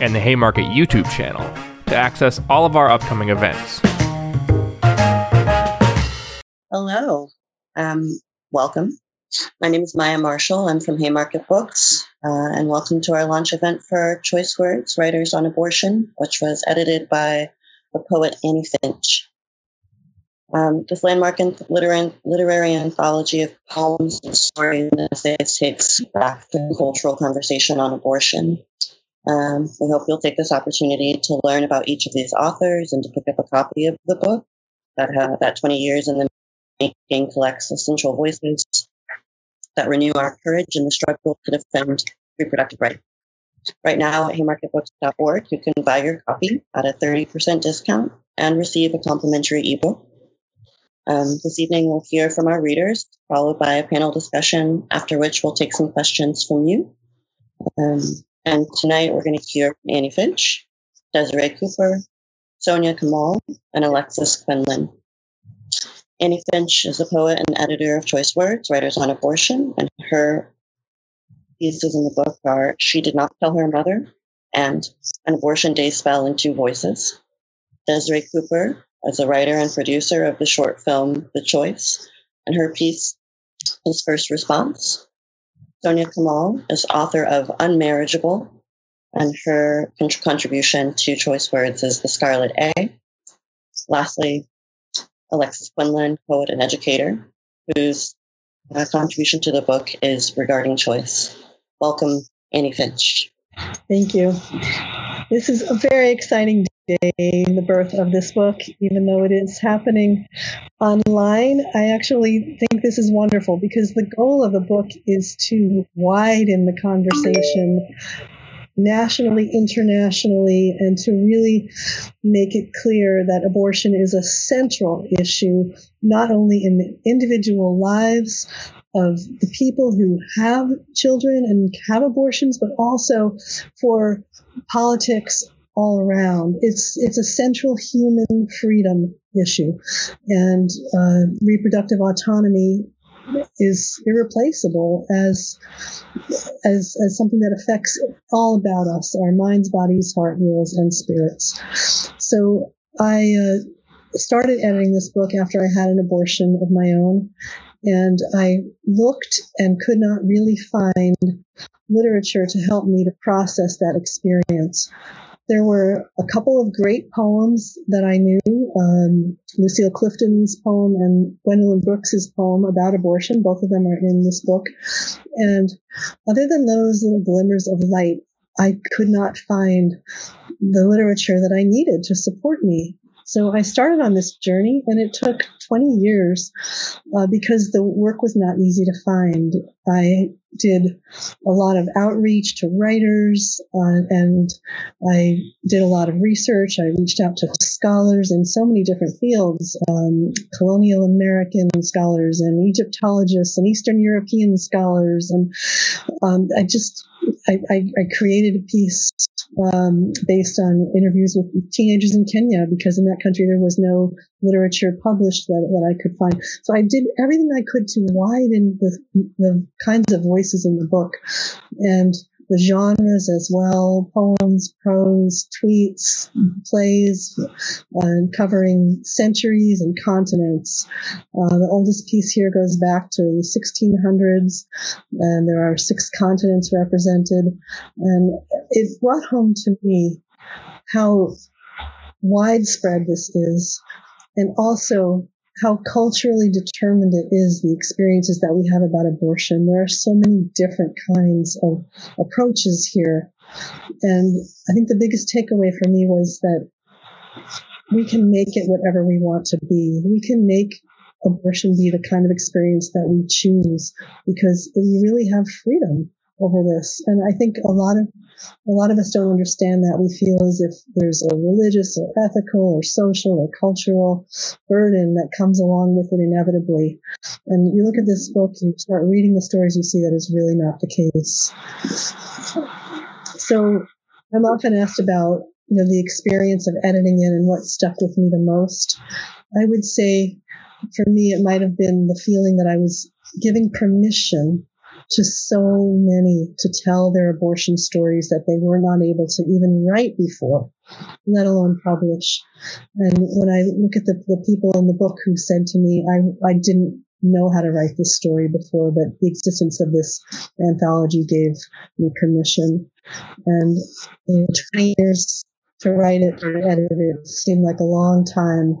and the Haymarket YouTube channel to access all of our upcoming events. Hello, um, welcome. My name is Maya Marshall. I'm from Haymarket Books, uh, and welcome to our launch event for Choice Words Writers on Abortion, which was edited by the poet Annie Finch. Um, this landmark literary, literary anthology of poems and stories and essays takes back the cultural conversation on abortion. Um, we hope you'll take this opportunity to learn about each of these authors and to pick up a copy of the book that, uh, that 20 years in the making collects essential voices that renew our courage in the struggle to defend reproductive rights. Right now at haymarketbooks.org, you can buy your copy at a 30% discount and receive a complimentary ebook. Um, this evening, we'll hear from our readers, followed by a panel discussion, after which we'll take some questions from you. Um, and tonight, we're going to hear from Annie Finch, Desiree Cooper, Soniah Kamal, and Alexis Quinlan. Annie Finch is a poet and editor of Choice Words, Writers on Abortion, and her pieces in the book are She Did Not Tell Her Mother and An Abortion Day Spell in Two Voices. Desiree Cooper is a writer and producer of the short film The Choice, and her piece is First Response. Soniah Kamal is author of Unmarriageable, and her contribution to Choice Words is The Scarlet A. Lastly, Alexis Quinlan, poet and educator, whose uh, contribution to the book is regarding choice. Welcome, Annie Finch. Thank you. This is a very exciting day, the birth of this book, even though it is happening online. I actually think this is wonderful because the goal of the book is to widen the conversation nationally, internationally, and to really make it clear that abortion is a central issue, not only in the individual lives of the people who have children and have abortions, but also for politics all around. It's it's a central human freedom issue, and uh, reproductive autonomy is irreplaceable as as as something that affects all about us, our minds, bodies, heart, wills, and spirits. So I uh, started editing this book after I had an abortion of my own, and I looked and could not really find literature to help me to process that experience. There were a couple of great poems that I knew um, Lucille Clifton's poem and Gwendolyn Brooks's poem about abortion. Both of them are in this book. And other than those little glimmers of light, I could not find the literature that I needed to support me so I started on this journey, and it took 20 years uh, because the work was not easy to find. I did a lot of outreach to writers, uh, and I did a lot of research. I reached out to scholars in so many different fields um, colonial American scholars, and Egyptologists, and Eastern European scholars. And um, I just I, I, I, created a piece um, based on interviews with teenagers in Kenya because in that country there was no literature published that, that I could find. So I did everything I could to widen the, the kinds of voices in the book. And the genres as well poems, prose, tweets, plays, uh, covering centuries and continents. Uh, the oldest piece here goes back to the 1600s, and there are six continents represented. And it brought home to me how widespread this is, and also how culturally determined it is the experiences that we have about abortion. There are so many different kinds of approaches here. And I think the biggest takeaway for me was that we can make it whatever we want to be. We can make abortion be the kind of experience that we choose because we really have freedom over this. And I think a lot of a lot of us don't understand that. We feel as if there's a religious or ethical or social or cultural burden that comes along with it inevitably. And you look at this book, you start reading the stories, you see that is really not the case. So I'm often asked about you know the experience of editing it and what stuck with me the most. I would say for me it might have been the feeling that I was giving permission to so many to tell their abortion stories that they were not able to even write before, let alone publish. And when I look at the, the people in the book who said to me, I, I didn't know how to write this story before, but the existence of this anthology gave me permission. And in 20 years to write it or edit it seemed like a long time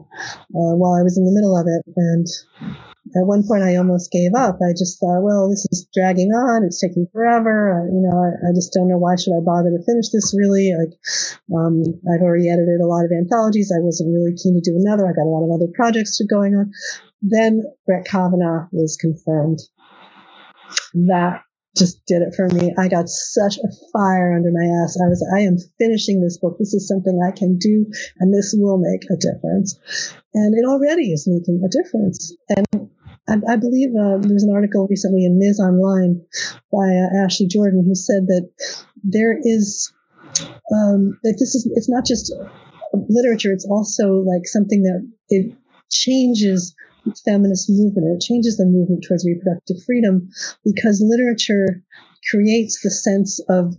uh, while I was in the middle of it. And at one point I almost gave up. I just thought, well, this is dragging on. It's taking forever. I, you know, I, I, just don't know why should I bother to finish this really. Like, um, I've already edited a lot of anthologies. I wasn't really keen to do another. I got a lot of other projects going on. Then Brett Kavanaugh was confirmed. That just did it for me. I got such a fire under my ass. I was, I am finishing this book. This is something I can do and this will make a difference. And it already is making a difference. And I, I believe uh, there was an article recently in Ms. Online by uh, Ashley Jordan who said that there is, um, that this is, it's not just literature. It's also like something that it changes feminist movement. It changes the movement towards reproductive freedom because literature creates the sense of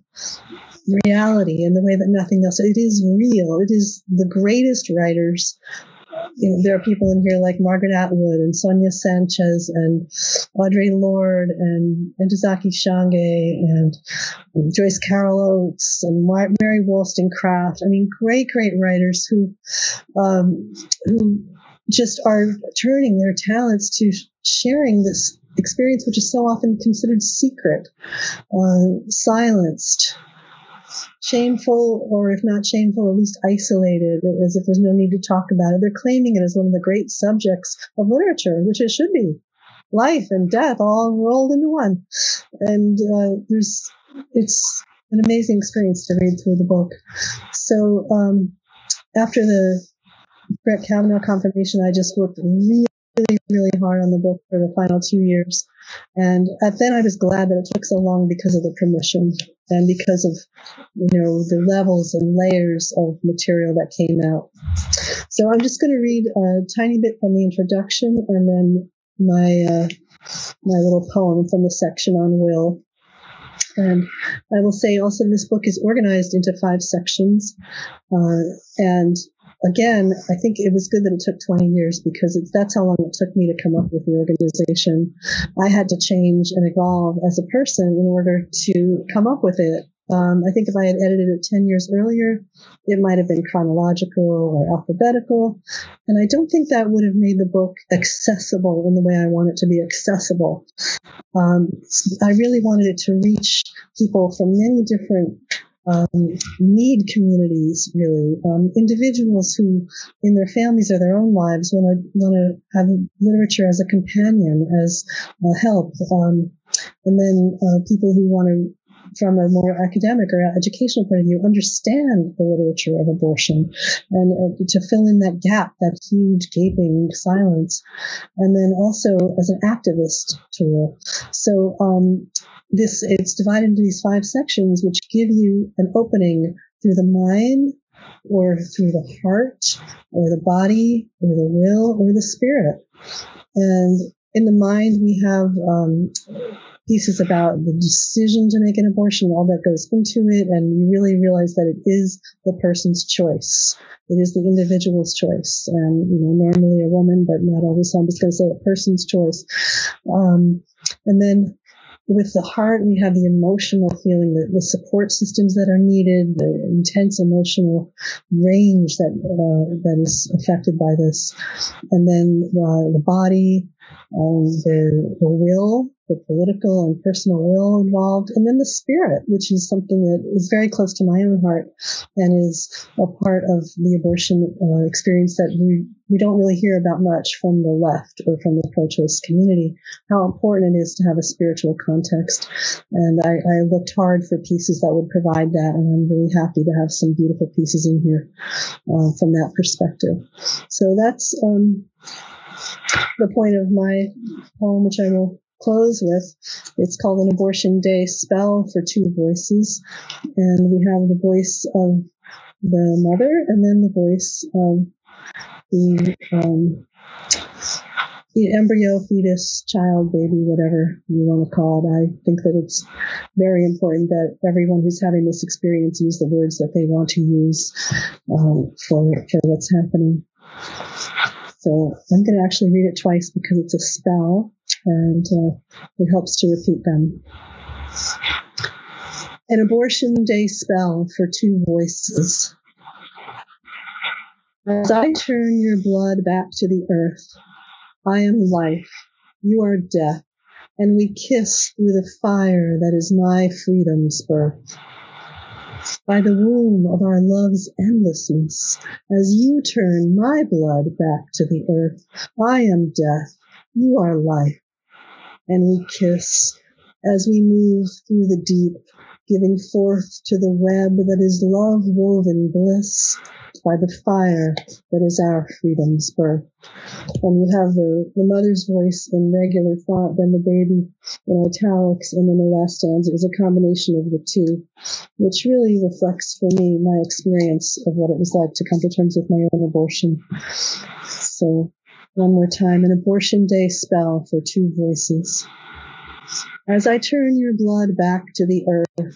reality in the way that nothing else. It is real. It is the greatest writers. You know, there are people in here like Margaret Atwood and Sonia Sanchez and Audre Lorde and Ntozake Shange and Joyce Carol Oates and Mary Wollstonecraft. I mean, great, great writers who, um, who just are turning their talents to sharing this experience, which is so often considered secret, uh, silenced, shameful, or if not shameful, at least isolated, as if there's no need to talk about it. They're claiming it as one of the great subjects of literature, which it should be. Life and death all rolled into one. And uh, there's, it's an amazing experience to read through the book. So um, after the Brett Kavanaugh confirmation, I just worked really, really hard on the book for the final two years. And at then I was glad that it took so long because of the permission and because of, you know, the levels and layers of material that came out. So I'm just going to read a tiny bit from the introduction and then my, uh, my little poem from the section on will. And I will say also this book is organized into five sections. Uh, and again, I think it was good that it took 20 years because that's how long it took me to come up with the organization. I had to change and evolve as a person in order to come up with it. Um, I think if I had edited it 10 years earlier, it might have been chronological or alphabetical. And I don't think that would have made the book accessible in the way I want it to be accessible. Um, I really wanted it to reach people from many different um, need communities really. Um, individuals who in their families or their own lives want to want to have literature as a companion as a help. Um, and then uh, people who want to from a more academic or educational point of view, understand the literature of abortion and uh, to fill in that gap, that huge gaping silence. And then also as an activist tool. So, um, this it's divided into these five sections which give you an opening through the mind or through the heart or the body or the will or the spirit and in the mind we have um, pieces about the decision to make an abortion all that goes into it and you really realize that it is the person's choice. It is the individual's choice. And you know normally a woman but not always i'm just going to say a person's choice. Um, and then with the heart, we have the emotional feeling, the, the support systems that are needed, the intense emotional range that uh, that is affected by this, and then uh, the body, um, the the will, the political and personal will involved, and then the spirit, which is something that is very close to my own heart and is a part of the abortion uh, experience that we, we don't really hear about much from the left or from the pro-choice community, how important it is to have a spiritual context. And I, I looked hard for pieces that would provide that, and I'm really happy to have some beautiful pieces in here uh, from that perspective. So that's um, the point of my poem, which I will close with. It's called An Abortion Day Spell for Two Voices. And we have the voice of the mother and then the voice of the, um, the embryo, fetus, child, baby, whatever you want to call it. I think that it's very important that everyone who's having this experience use the words that they want to use um, for, for what's happening. So I'm going to actually read it twice because it's a spell and uh, it helps to repeat them. An abortion day spell for two voices. As I turn your blood back to the earth, I am life, you are death, and we kiss through the fire that is my freedom's birth by the womb of our love's endlessness. As you turn my blood back to the earth, I am death, you are life. And we kiss as we move through the deep, giving forth to the web that is love woven bliss by the fire that is our freedom's birth. And you have the, the mother's voice in regular font, then the baby in italics, and then the last stanza is a combination of the two, which really reflects for me my experience of what it was like to come to terms with my own abortion. So one more time, an abortion day spell for two voices. As I turn your blood back to the earth,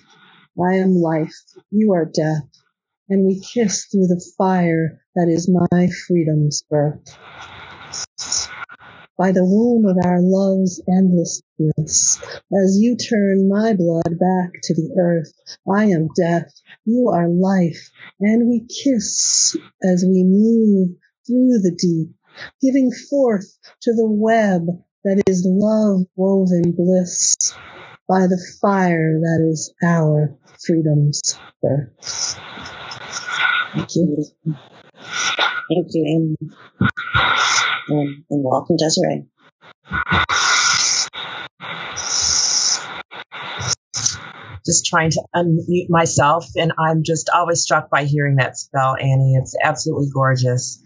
I am life, you are death and we kiss through the fire that is my freedom's birth. By the womb of our love's endlessness, as you turn my blood back to the earth, I am death, you are life, and we kiss as we move through the deep, giving forth to the web that is love woven bliss by the fire that is our freedom's birth. Thank you. Thank you, Amy. Um, and welcome, Desiree. Just trying to unmute myself, and I'm just always struck by hearing that spell, Annie. It's absolutely gorgeous.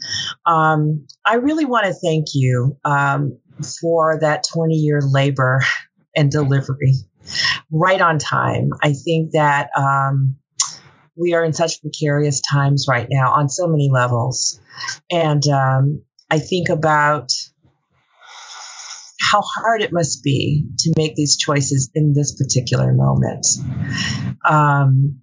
Um, I really want to thank you um, for that 20 year labor and delivery right on time. I think that um, we are in such precarious times right now on so many levels. And um, I think about how hard it must be to make these choices in this particular moment um,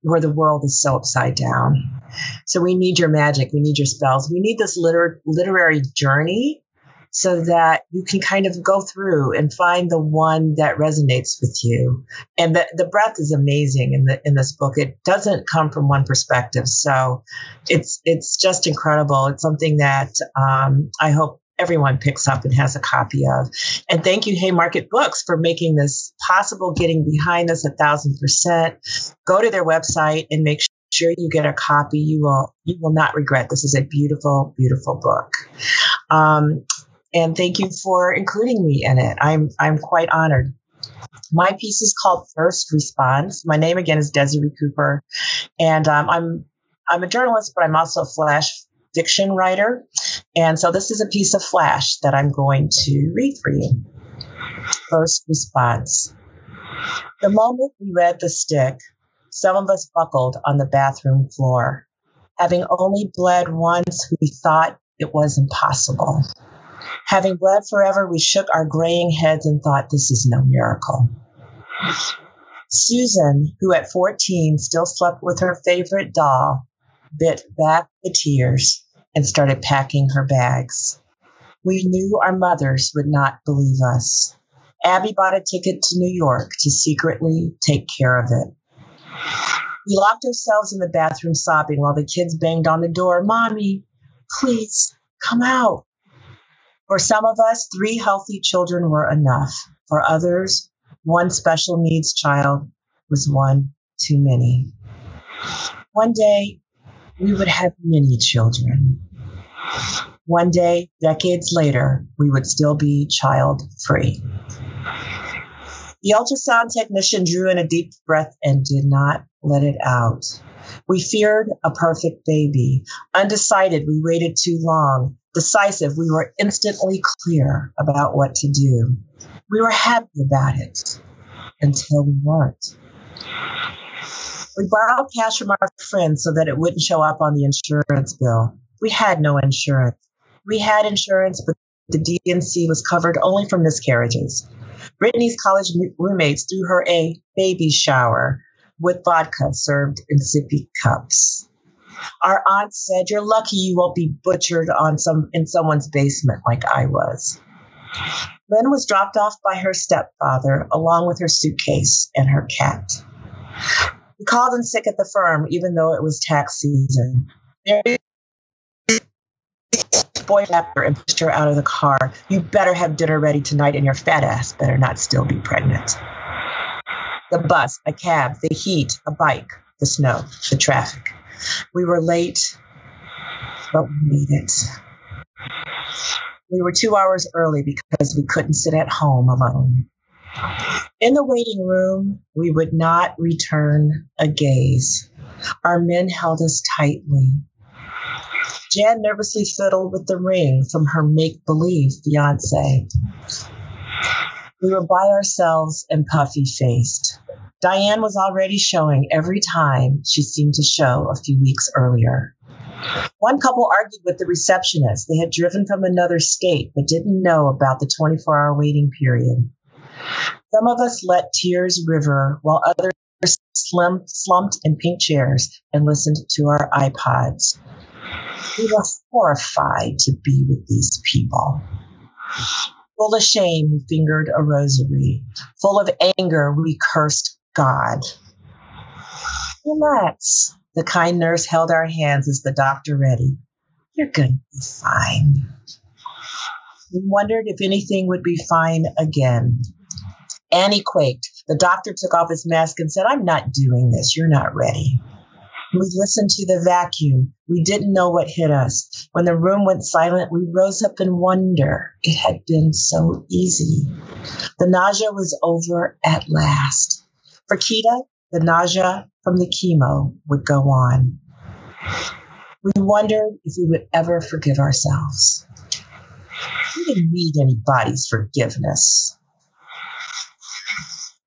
where the world is so upside down. So we need your magic. We need your spells. We need this liter- literary journey so that you can kind of go through and find the one that resonates with you. And the, the is amazing in the in this book. It doesn't come from one perspective, so it's it's just incredible. It's something that um, I hope everyone picks up and has a copy of. And thank you, Haymarket Books, for making this possible, getting behind this a thousand percent. Go to their website and make sure you get a copy. You will you will not regret. This is a beautiful, beautiful book. Um, and thank you for including me in it. I'm I'm quite honored. My piece is called First Response. My name again is Desiree Cooper, and um, I'm I'm a journalist, but I'm also a flash fiction writer. And so this is a piece of flash that I'm going to read for you. First response. The moment we read the stick, some of us buckled on the bathroom floor. Having only bled once, we thought it was impossible. Having bled forever, we shook our graying heads and thought, this is no miracle. Susan, who at 14 still slept with her favorite doll, bit back the tears and started packing her bags. We knew our mothers would not believe us. Abby bought a ticket to New York to secretly take care of it. We locked ourselves in the bathroom sobbing while the kids banged on the door. Mommy, please come out. For some of us, three healthy children were enough. For others, one special needs child was one too many. One day, we would have many children. One day, decades later, we would still be child free. The ultrasound technician drew in a deep breath and did not let it out. We feared a perfect baby. Undecided, we waited too long. Decisive, we were instantly clear about what to do. We were happy about it until we weren't. We borrowed cash from our friends so that it wouldn't show up on the insurance bill. We had no insurance. We had insurance, but the D&C was covered only for miscarriages. Brittany's college roommates threw her a baby shower with vodka served in sippy cups. Our aunt said, "You're lucky you won't be butchered on some in someone's basement like I was." Lynn was dropped off by her stepfather along with her suitcase and her cat. Called in sick at the firm, even though it was tax season. Mary boy her and pushed her out of the car. You better have dinner ready tonight, and your fat ass better not still be pregnant. The bus, a cab, the heat, a bike, the snow, the traffic. We were late, but we made it. We were two hours early because we couldn't sit at home alone. In the waiting room, we would not return a gaze. Our men held us tightly. Jan nervously fiddled with the ring from her make believe fiance. We were by ourselves and puffy faced. Diane was already showing every time she seemed to show a few weeks earlier. One couple argued with the receptionist. They had driven from another state but didn't know about the 24 hour waiting period. Some of us let tears river while others slumped, slumped in pink chairs and listened to our iPods. We were horrified to be with these people. Full of shame, we fingered a rosary. Full of anger, we cursed God. Relax, the kind nurse held our hands as the doctor ready. You're going to be fine. We wondered if anything would be fine again. Annie quaked. The doctor took off his mask and said, I'm not doing this. You're not ready. We listened to the vacuum. We didn't know what hit us. When the room went silent, we rose up in wonder. It had been so easy. The nausea was over at last. For Kita, the nausea from the chemo would go on. We wondered if we would ever forgive ourselves. We didn't need anybody's forgiveness.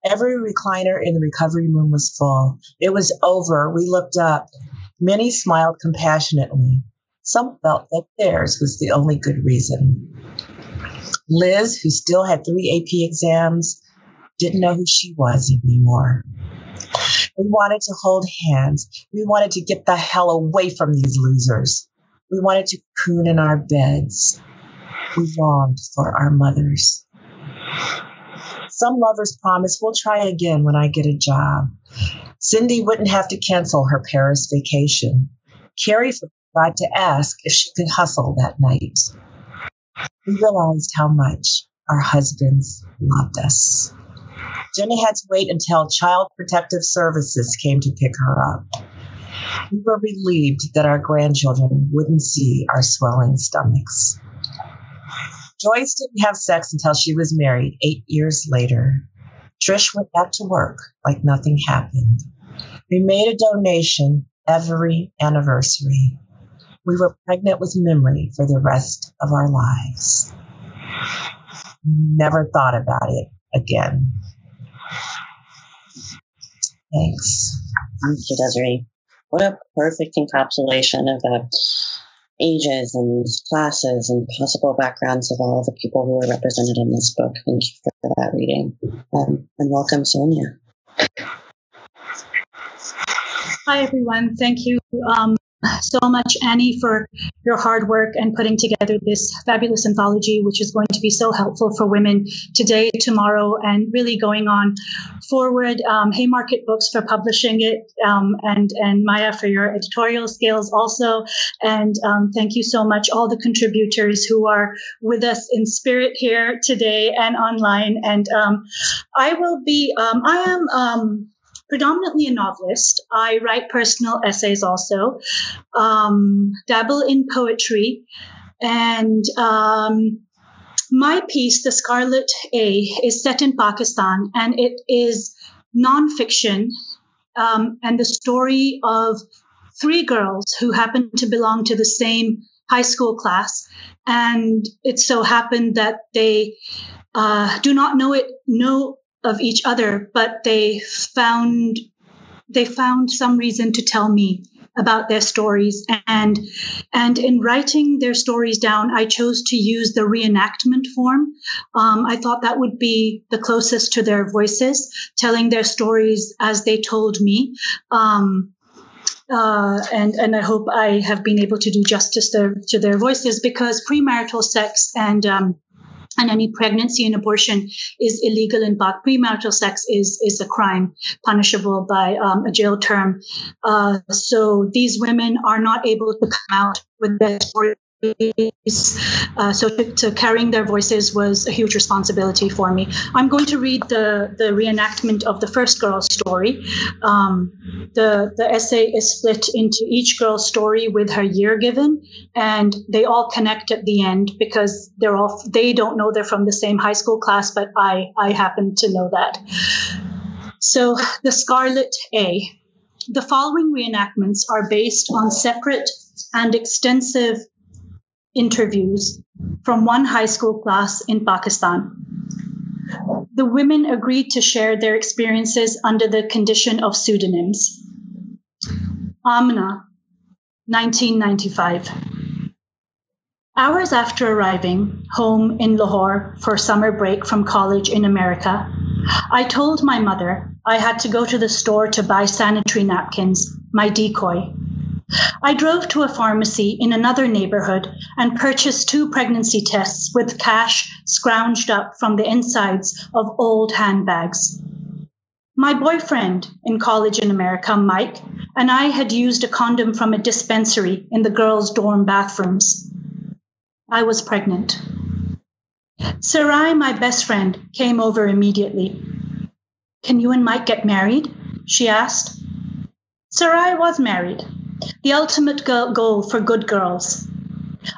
Every recliner in the recovery room was full. It was over. We looked up. Many smiled compassionately. Some felt that theirs was the only good reason. Liz, who still had three AP exams, didn't know who she was anymore. We wanted to hold hands. We wanted to get the hell away from these losers. We wanted to coon in our beds. We longed for our mothers. Some lovers promise we'll try again when I get a job. Cindy wouldn't have to cancel her Paris vacation. Carrie forgot to ask if she could hustle that night. We realized how much our husbands loved us. Jenny had to wait until Child Protective Services came to pick her up. We were relieved that our grandchildren wouldn't see our swelling stomachs. Joyce didn't have sex until she was married eight years later. Trish went back to work like nothing happened. We made a donation every anniversary. We were pregnant with memory for the rest of our lives. Never thought about it again. Thanks. Thank you, Desiree. What a perfect encapsulation of the ages and classes and possible backgrounds of all the people who are represented in this book. Thank you for that reading. Um, and welcome, Soniah. Hi, everyone. Thank you. Um, so much, Annie, for your hard work and putting together this fabulous anthology, which is going to be so helpful for women today, tomorrow, and really going on forward. Um, Haymarket Books for publishing it, um, and and Maya for your editorial skills also. And um, thank you so much, all the contributors who are with us in spirit here today and online. And um, I will be. Um, I am um, predominantly a novelist. I write personal essays also, um, dabble in poetry, and um, my piece, The Scarlet A, is set in Pakistan and it is nonfiction um, and the story of three girls who happen to belong to the same high school class. And it so happened that they uh, do not know it, know of each other, but they found they found some reason to tell me about their stories. And and in writing their stories down i chose to use the reenactment form. Um, i thought that would be the closest to their voices telling their stories as they told me. Um, uh, and and I hope I have been able to do justice to, to their voices because premarital sex and um, and any pregnancy and abortion is illegal in Pak. Premarital sex is is a crime punishable by um, a jail term. Uh, so these women are not able to come out with their story uh, so to, to, carrying their voices was a huge responsibility for me. I'm going to read the, the reenactment of the first girl's story. Um, the, the essay is split into each girl's story with her year given, and they all connect at the end because they're all they don't know they're from the same high school class, but I I happen to know that. So the Scarlet A. The following reenactments are based on separate and extensive interviews from one high school class in Pakistan. The women agreed to share their experiences under the condition of pseudonyms. Amna, 1995. Hours after arriving home in Lahore for summer break from college in America, I told my mother I had to go to the store to buy sanitary napkins, my decoy, I drove to a pharmacy in another neighborhood and purchased two pregnancy tests with cash scrounged up from the insides of old handbags. My boyfriend in college in America, Mike, and I had used a condom from a dispensary in the girls' dorm bathrooms. I was pregnant. Sarai, my best friend, came over immediately. Can you and Mike get married? she asked. Sarai was married the ultimate goal for good girls.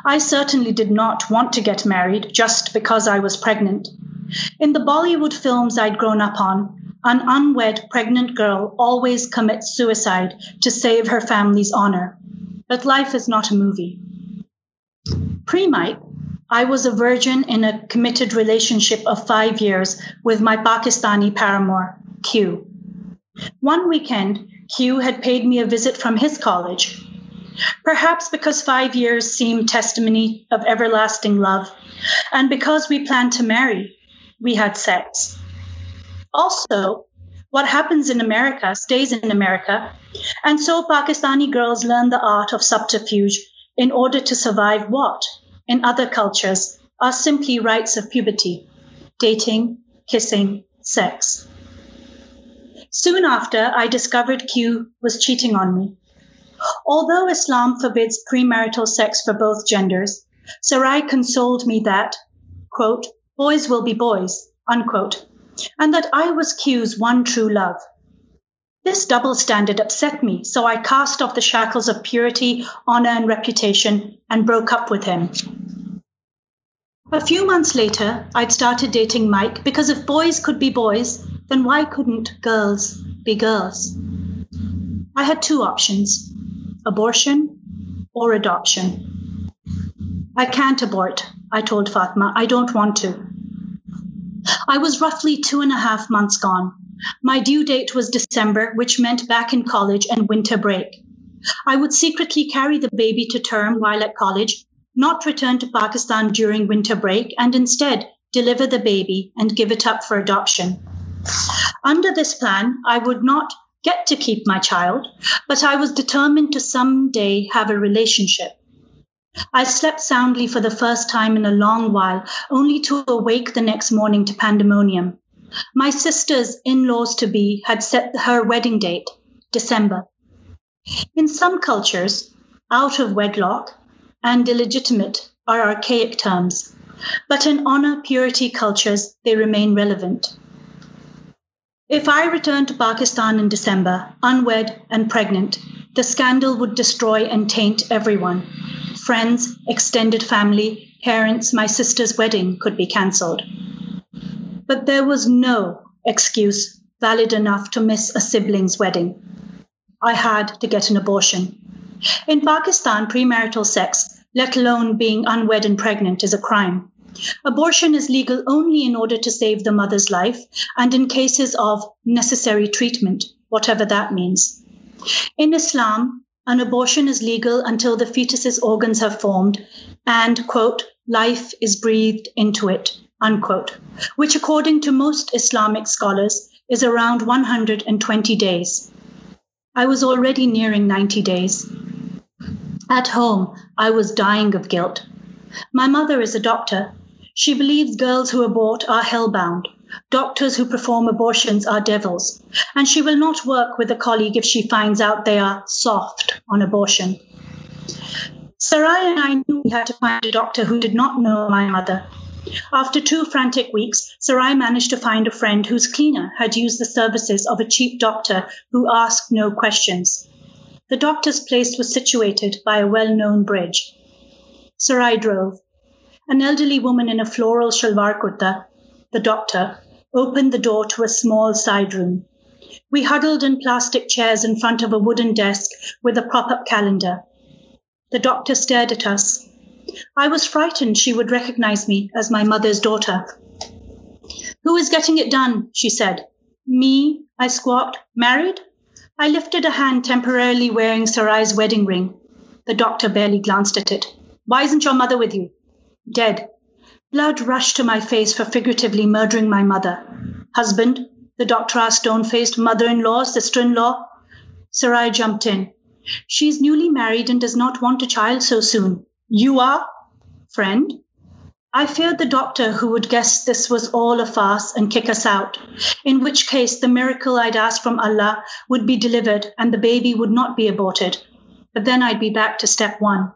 I certainly did not want to get married just because I was pregnant. In the Bollywood films I'd grown up on, an unwed pregnant girl always commits suicide to save her family's honor. But life is not a movie. Pre Mike, I was a virgin in a committed relationship of five years with my Pakistani paramour, Q. One weekend, Q had paid me a visit from his college. Perhaps because five years seemed testimony of everlasting love, and because we planned to marry, we had sex. Also, what happens in America stays in America, and so Pakistani girls learn the art of subterfuge in order to survive what, in other cultures, are simply rites of puberty dating, kissing, sex. Soon after, I discovered Q was cheating on me. Although Islam forbids premarital sex for both genders, Sarai consoled me that, quote, boys will be boys, unquote, and that I was Q's one true love. This double standard upset me, so I cast off the shackles of purity, honor, and reputation and broke up with him. A few months later, I'd started dating Mike because if boys could be boys, then why couldn't girls be girls? I had two options abortion or adoption. I can't abort, I told Fatma. I don't want to. I was roughly two and a half months gone. My due date was December, which meant back in college and winter break. I would secretly carry the baby to term while at college, not return to Pakistan during winter break, and instead deliver the baby and give it up for adoption. Under this plan, I would not get to keep my child, but I was determined to someday have a relationship. I slept soundly for the first time in a long while, only to awake the next morning to pandemonium. My sister's in laws to be had set her wedding date, December. In some cultures, out of wedlock and illegitimate are archaic terms, but in honor purity cultures, they remain relevant. If I returned to Pakistan in December, unwed and pregnant, the scandal would destroy and taint everyone. Friends, extended family, parents, my sister's wedding could be cancelled. But there was no excuse valid enough to miss a sibling's wedding. I had to get an abortion. In Pakistan, premarital sex, let alone being unwed and pregnant, is a crime. Abortion is legal only in order to save the mother's life and in cases of necessary treatment, whatever that means. In Islam, an abortion is legal until the fetus's organs have formed and, quote, life is breathed into it, unquote, which according to most Islamic scholars is around 120 days. I was already nearing 90 days. At home, I was dying of guilt. My mother is a doctor she believes girls who abort are hellbound. Doctors who perform abortions are devils. And she will not work with a colleague if she finds out they are soft on abortion. Sarai and I knew we had to find a doctor who did not know my mother. After two frantic weeks, Sarai managed to find a friend whose cleaner had used the services of a cheap doctor who asked no questions. The doctor's place was situated by a well known bridge. Sarai drove. An elderly woman in a floral shalwar kurta, the doctor, opened the door to a small side room. We huddled in plastic chairs in front of a wooden desk with a prop up calendar. The doctor stared at us. I was frightened she would recognize me as my mother's daughter. Who is getting it done? she said. Me, I squawked. Married? I lifted a hand temporarily wearing Sarai's wedding ring. The doctor barely glanced at it. Why isn't your mother with you? Dead. Blood rushed to my face for figuratively murdering my mother. Husband? The doctor asked stone faced. Mother in law? Sister in law? Sarai jumped in. She's newly married and does not want a child so soon. You are? Friend? I feared the doctor who would guess this was all a farce and kick us out, in which case the miracle I'd asked from Allah would be delivered and the baby would not be aborted. But then I'd be back to step one.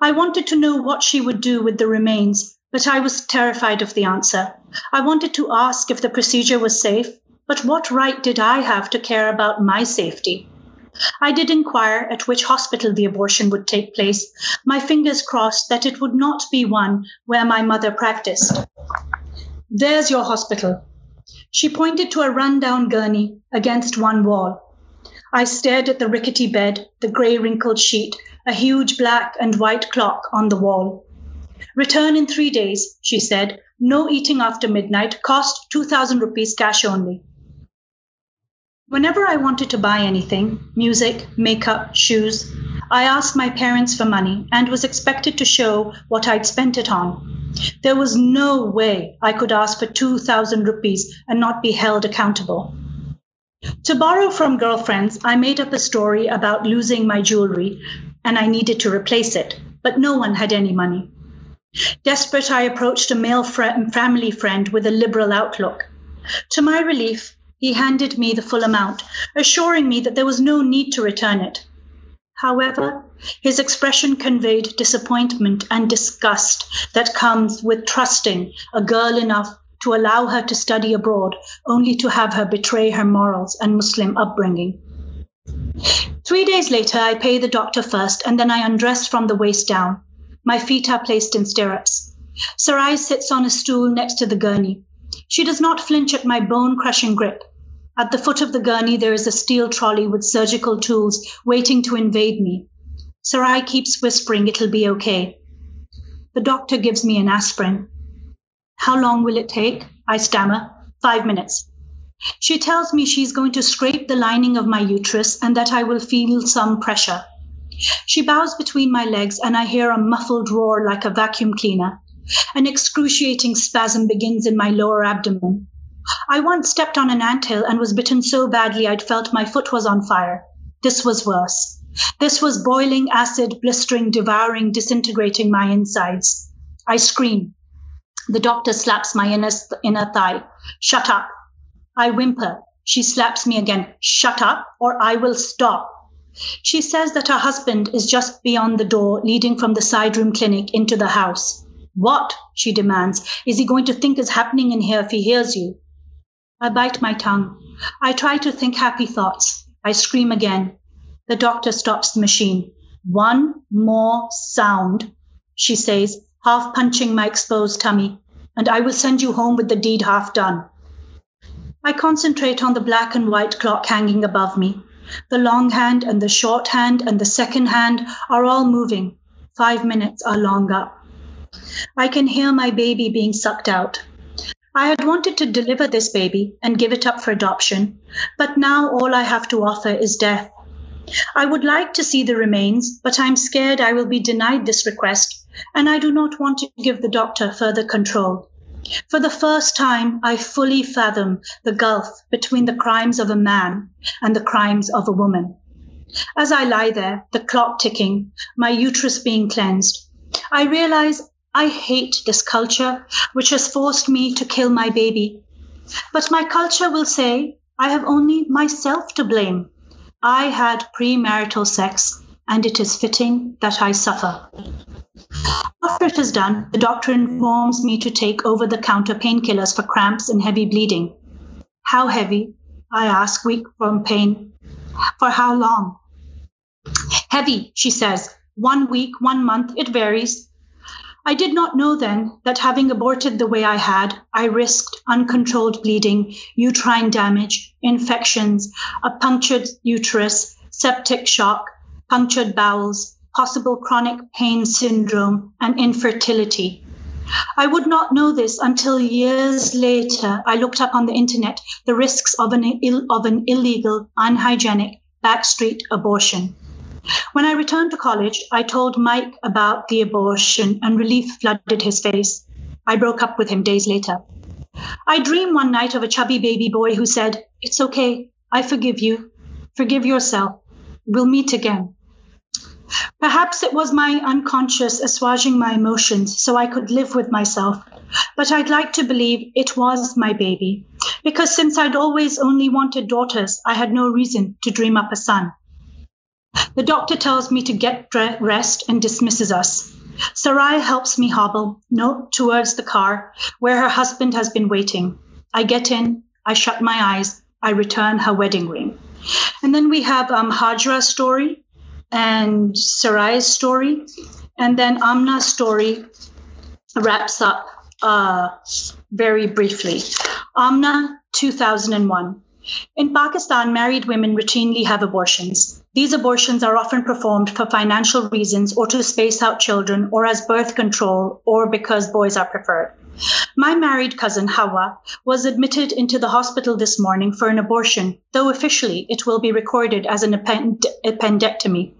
I wanted to know what she would do with the remains, but I was terrified of the answer. I wanted to ask if the procedure was safe, but what right did I have to care about my safety? I did inquire at which hospital the abortion would take place, my fingers crossed that it would not be one where my mother practiced. There's your hospital. She pointed to a run-down gurney against one wall. I stared at the rickety bed, the grey wrinkled sheet, a huge black and white clock on the wall. Return in three days, she said. No eating after midnight, cost 2,000 rupees cash only. Whenever I wanted to buy anything music, makeup, shoes I asked my parents for money and was expected to show what I'd spent it on. There was no way I could ask for 2,000 rupees and not be held accountable. To borrow from girlfriends, I made up a story about losing my jewelry and I needed to replace it, but no one had any money. Desperate, I approached a male fr- family friend with a liberal outlook. To my relief, he handed me the full amount, assuring me that there was no need to return it. However, his expression conveyed disappointment and disgust that comes with trusting a girl enough to allow her to study abroad, only to have her betray her morals and Muslim upbringing. Three days later, I pay the doctor first, and then I undress from the waist down. My feet are placed in stirrups. Sarai sits on a stool next to the gurney. She does not flinch at my bone crushing grip. At the foot of the gurney, there is a steel trolley with surgical tools waiting to invade me. Sarai keeps whispering it'll be okay. The doctor gives me an aspirin. How long will it take? I stammer. Five minutes. She tells me she's going to scrape the lining of my uterus and that I will feel some pressure. She bows between my legs and I hear a muffled roar like a vacuum cleaner. An excruciating spasm begins in my lower abdomen. I once stepped on an anthill and was bitten so badly I'd felt my foot was on fire. This was worse. This was boiling acid, blistering, devouring, disintegrating my insides. I scream. The doctor slaps my inner, inner thigh. Shut up. I whimper. She slaps me again. Shut up, or I will stop. She says that her husband is just beyond the door leading from the side room clinic into the house. What, she demands, is he going to think is happening in here if he hears you? I bite my tongue. I try to think happy thoughts. I scream again. The doctor stops the machine. One more sound, she says, half punching my exposed tummy, and I will send you home with the deed half done. I concentrate on the black and white clock hanging above me. The long hand and the short hand and the second hand are all moving. Five minutes are long up. I can hear my baby being sucked out. I had wanted to deliver this baby and give it up for adoption, but now all I have to offer is death. I would like to see the remains, but I'm scared I will be denied this request, and I do not want to give the doctor further control. For the first time, I fully fathom the gulf between the crimes of a man and the crimes of a woman. As I lie there, the clock ticking, my uterus being cleansed, I realize I hate this culture which has forced me to kill my baby. But my culture will say I have only myself to blame. I had premarital sex and it is fitting that I suffer. After it is done, the doctor informs me to take over the counter painkillers for cramps and heavy bleeding. How heavy? I ask, weak from pain. For how long? Heavy, she says. One week, one month, it varies. I did not know then that having aborted the way I had, I risked uncontrolled bleeding, uterine damage, infections, a punctured uterus, septic shock, punctured bowels, possible chronic pain syndrome, and infertility. I would not know this until years later I looked up on the internet the risks of an, Ill, of an illegal, unhygienic backstreet abortion. When I returned to college, I told Mike about the abortion and relief flooded his face. I broke up with him days later. I dreamed one night of a chubby baby boy who said, It's okay. I forgive you. Forgive yourself. We'll meet again. Perhaps it was my unconscious assuaging my emotions so I could live with myself, but I'd like to believe it was my baby, because since I'd always only wanted daughters, I had no reason to dream up a son. The doctor tells me to get rest and dismisses us. Sarai helps me hobble, no, towards the car where her husband has been waiting. I get in, I shut my eyes, I return her wedding ring. And then we have um, Hajra's story and Sarai's story. And then Amna's story wraps up uh, very briefly. Amna, 2001. In Pakistan, married women routinely have abortions. These abortions are often performed for financial reasons or to space out children or as birth control or because boys are preferred. My married cousin, Hawa, was admitted into the hospital this morning for an abortion, though officially it will be recorded as an append- appendectomy.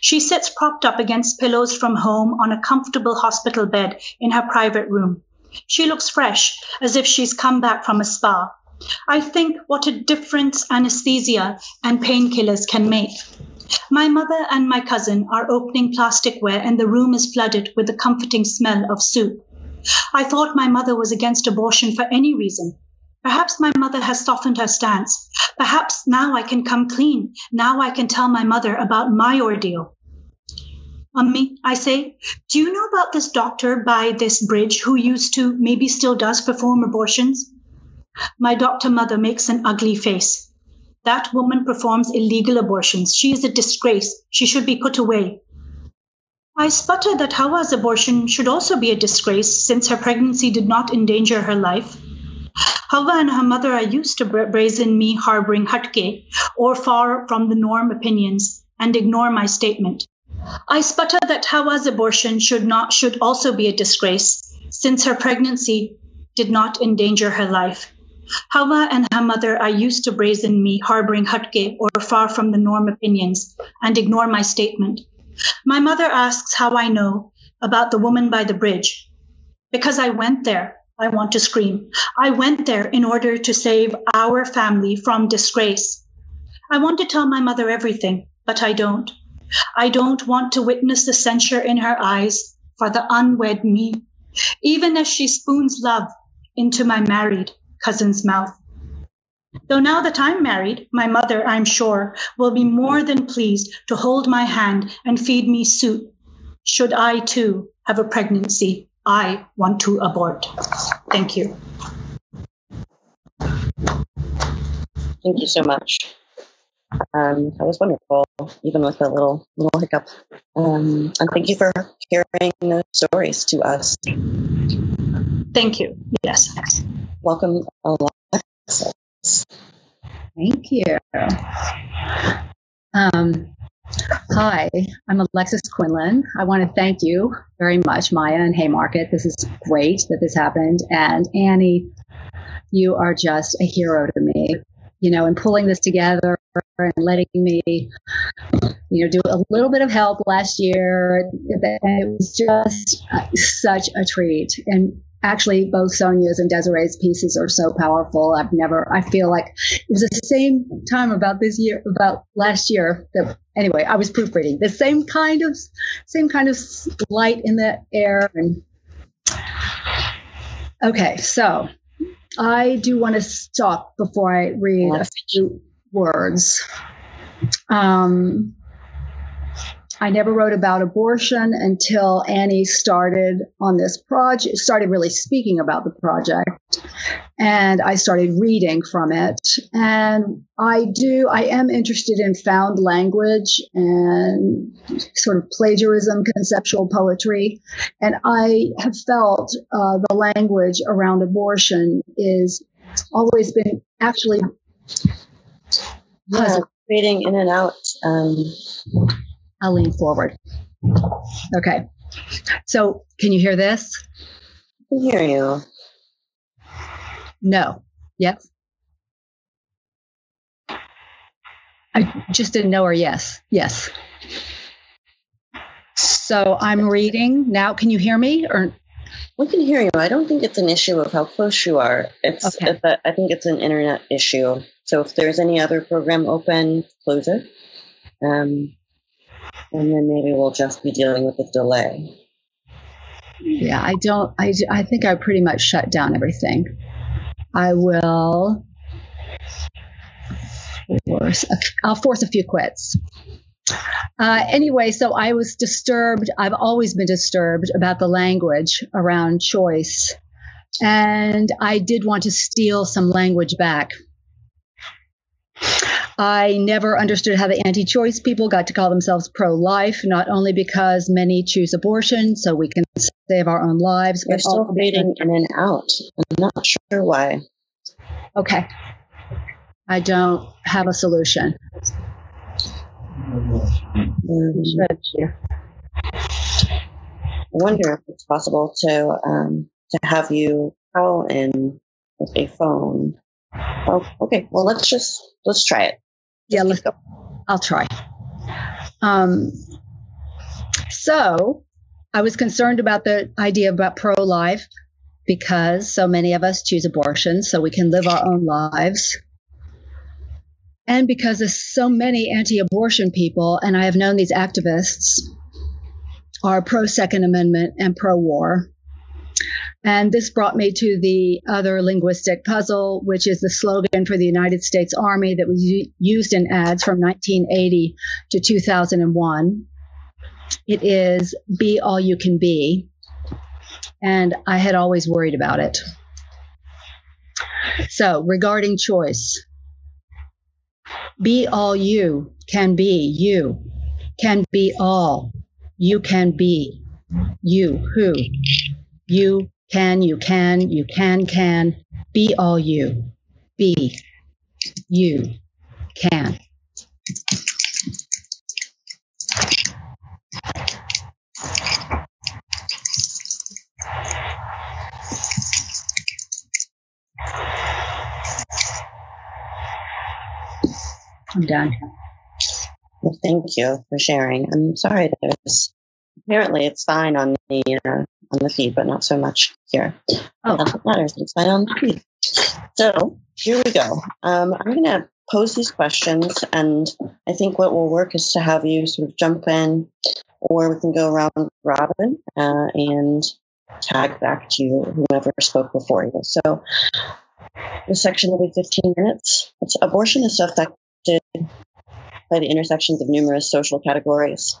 She sits propped up against pillows from home on a comfortable hospital bed in her private room. She looks fresh, as if she's come back from a spa. I think what a difference anesthesia and painkillers can make. My mother and my cousin are opening plasticware, and the room is flooded with the comforting smell of soup. I thought my mother was against abortion for any reason. Perhaps my mother has softened her stance. Perhaps now I can come clean. Now I can tell my mother about my ordeal. Ummi, I say, do you know about this doctor by this bridge who used to, maybe still does, perform abortions? My doctor mother makes an ugly face. That woman performs illegal abortions. She is a disgrace. She should be put away. I sputter that Hawa's abortion should also be a disgrace since her pregnancy did not endanger her life. Hawa and her mother are used to brazen me harboring hatke or far from the norm opinions and ignore my statement. I sputter that Hawa's abortion should not should also be a disgrace since her pregnancy did not endanger her life. Hawa and her mother are used to brazen me harboring hatke or far from the norm opinions and ignore my statement. My mother asks how I know about the woman by the bridge. Because I went there. I want to scream. I went there in order to save our family from disgrace. I want to tell my mother everything, but I don't. I don't want to witness the censure in her eyes for the unwed me, even as she spoons love into my married cousin's mouth. Though now that I'm married, my mother, I'm sure, will be more than pleased to hold my hand and feed me soup. Should I too have a pregnancy I want to abort. Thank you. Thank you so much. Um, that was wonderful, even with a little little hiccup. Um, and thank you for sharing those stories to us. Thank you. Yes. Welcome, Alexis. Thank you. Um, hi, I'm Alexis Quinlan. I want to thank you very much, Maya and Haymarket. This is great that this happened. And Annie, you are just a hero to me. You know, in pulling this together and letting me, you know, do a little bit of help last year. It was just uh, such a treat. And actually both Soniah's and Desiree's pieces are so powerful. I've never, I feel like it was the same time about this year, about last year that, anyway, I was proofreading the same kind of, same kind of light in the air. And okay, so I do want to stop before I read a few words. Um, I never wrote about abortion until Annie started on this project, started really speaking about the project. And I started reading from it. And I do, I am interested in found language and sort of plagiarism, conceptual poetry. And I have felt uh, the language around abortion is always been actually yeah, fading in and out. Um, I'll lean forward. Okay. So, can you hear this? I can hear you. No. Yes. I just didn't know her. yes. Yes. So I'm reading now. Can you hear me or? We can hear you. I don't think it's an issue of how close you are. It's. Okay. I think it's an internet issue. So if there's any other program open, close it. Um, and then maybe we'll just be dealing with the delay. Yeah, I don't. I, I think I pretty much shut down everything. I will force. I'll force a few quits. Uh, anyway, so I was disturbed. I've always been disturbed about the language around choice, and I did want to steal some language back. I never understood how the anti choice people got to call themselves pro life, not only because many choose abortion so we can save our own lives, but still fading in and out. I'm not sure why. Okay. I don't have a solution. I wonder if it's possible to um, to have you call in with a phone. Oh, okay. Well, let's just let's try it. Yeah, let's go. I'll try. Um, so I was concerned about the idea about pro life because so many of us choose abortion so we can live our own lives. And because there's so many anti abortion people, and I have known these activists are pro Second Amendment and pro war. And this brought me to the other linguistic puzzle, which is the slogan for the United States Army that was used in ads from 1980 to 2001. It is Be All You Can Be. And I had always worried about it. So, regarding choice, be all you can be you, can be all you can be you who you can, you can, you can, can. Be all you. Be. You. Can. I'm done. Well, thank you for sharing. I'm sorry. Apparently it's fine on the uh, on the feed, but not so much here. Oh. That's what matters. It's fine on the feed. So here we go. Um, I'm going to pose these questions, and I think what will work is to have you sort of jump in, or we can go around robin uh, and tag back to whoever spoke before you. So the section will be 15 minutes. It's, abortion is affected by the intersections of numerous social categories.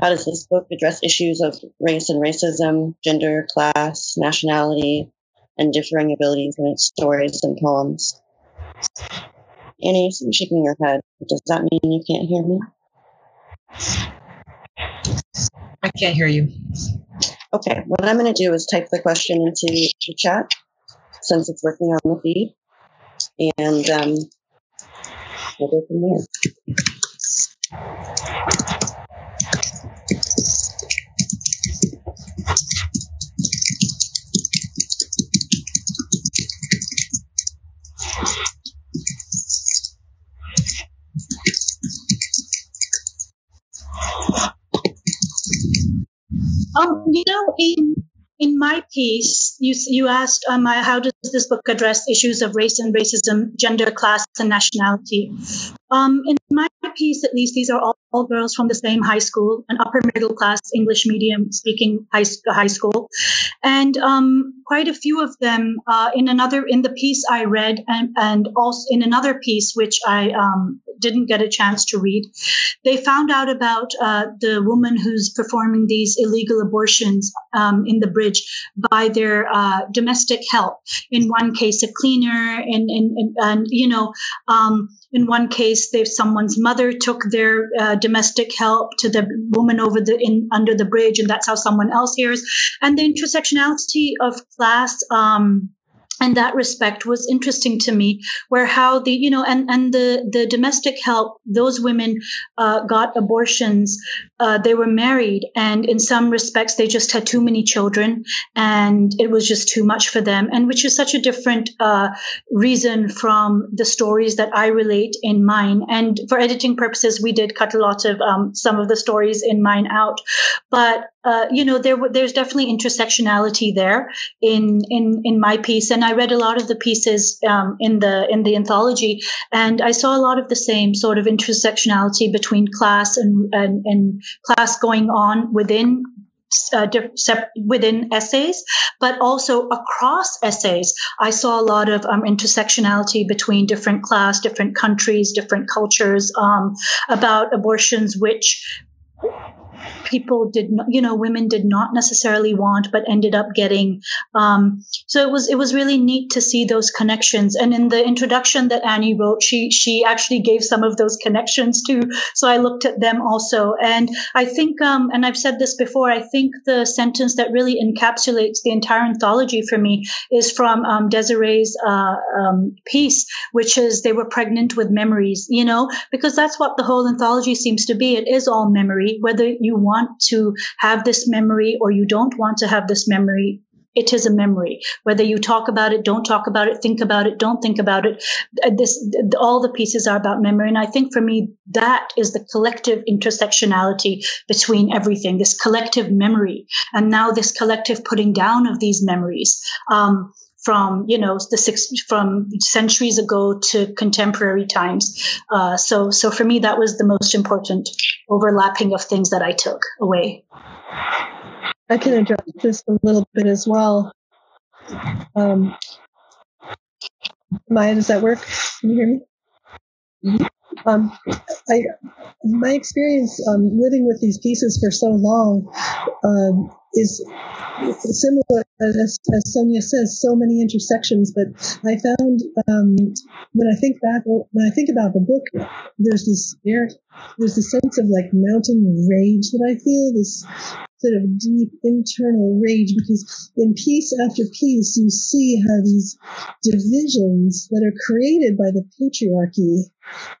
How does this book address issues of race and racism, gender, class, nationality, and differing abilities in its stories and poems? Annie, you're shaking your head. Does that mean you can't hear me? I can't hear you. Okay, what I'm going to do is type the question into the chat since it's working on the feed, and um, we'll go from there. Um, you know, in in my piece, you you asked um, how does this book address issues of race and racism, gender, class, and nationality. Um, in my piece, at least, these are all, all, girls from the same high school, an upper middle class English medium speaking high, high school, and um, quite a few of them uh, in another in the piece I read, and, and also in another piece which I um, didn't get a chance to read, they found out about uh, the woman who's performing these illegal abortions um, in the bridge by their uh, domestic help. In one case, a cleaner, and and you know. Um, in one case, they someone's mother took their uh, domestic help to the woman over the in under the bridge, and that's how someone else hears. And the intersectionality of class. Um, and that respect was interesting to me where how the you know and and the the domestic help those women uh, got abortions uh, they were married and in some respects they just had too many children and it was just too much for them and which is such a different uh, reason from the stories that i relate in mine. And for editing purposes we did cut a lot of um, some of the stories in mine out. But uh, you know there there's definitely intersectionality there in in in my piece and I read a lot of the pieces um, in the in the anthology and I saw a lot of the same sort of intersectionality between class and and, and class going on within uh, within essays, but also across essays. I saw a lot of um, intersectionality between different class, different countries, different cultures um, about abortions, which people did not, you know, women did not necessarily want, but ended up getting. Um, so it was it was really neat to see those connections. And in the introduction that Annie wrote, she she actually gave some of those connections too. So I looked at them also, and I think, um, and I've said this before, I think the sentence that really encapsulates the entire anthology for me is from um, Desiree's uh, um, piece, which is they were pregnant with memories. You know, because that's what the whole anthology seems to be. It is all memory, whether you want want to have this memory or you don't want to have this memory, it is a memory. Whether you talk about it, don't talk about it, think about it, don't think about it. Uh, this, all the pieces are about memory. And I think for me, that is the collective intersectionality between everything, this collective memory. And now this collective putting down of these memories. Um, from you know the six from centuries ago to contemporary times. Uh, so so for me that was the most important overlapping of things that I took away. I can address this a little bit as well. Um, Maya, does that work? Can you hear me? Mm-hmm. Um, I, my experience um, living with these pieces for so long um, is similar as, as, Soniah says, so many intersections. But I found um, when I think back, when I think about the book, there's this there, there's a sense of like mounting rage that I feel. This sort of deep internal rage because in piece after piece you see how these divisions that are created by the patriarchy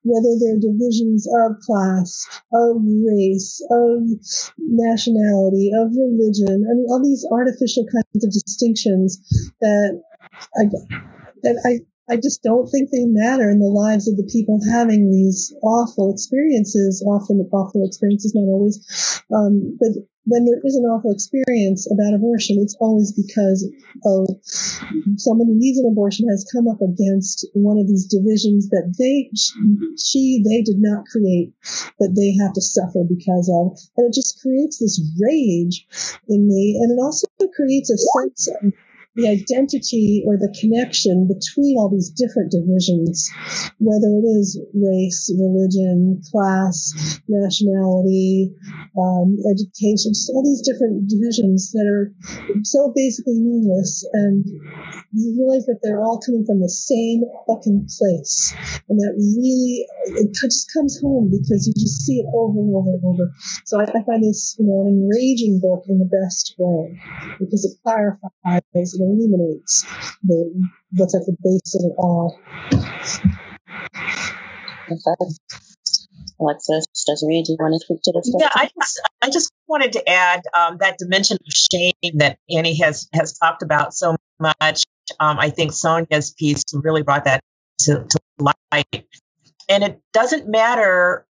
whether they're divisions of class of race of nationality of religion i mean all these artificial kinds of distinctions that i that i I just don't think they matter in the lives of the people having these awful experiences. Often awful experiences, not always, um, but when there is an awful experience about abortion, it's always because of someone who needs an abortion has come up against one of these divisions that they, she, they did not create, that they have to suffer because of. And it just creates this rage in me. And it also creates a sense of the identity or the connection between all these different divisions, whether it is race, religion, class, nationality, um, education, just all these different divisions that are so basically meaningless. And you realize that they're all coming from the same fucking place. And that really, it just comes home because you just see it over and over and over. So I, I find this, you know, an enraging book in the best way because it clarifies, it illuminates the, what's at the base of it all. Alexis, Desiree, do you want to speak to this? Yeah, I just, I just wanted to add um, that dimension of shame that Annie has has talked about so much. Um, I think Soniah's piece really brought that to, to light. And it doesn't matter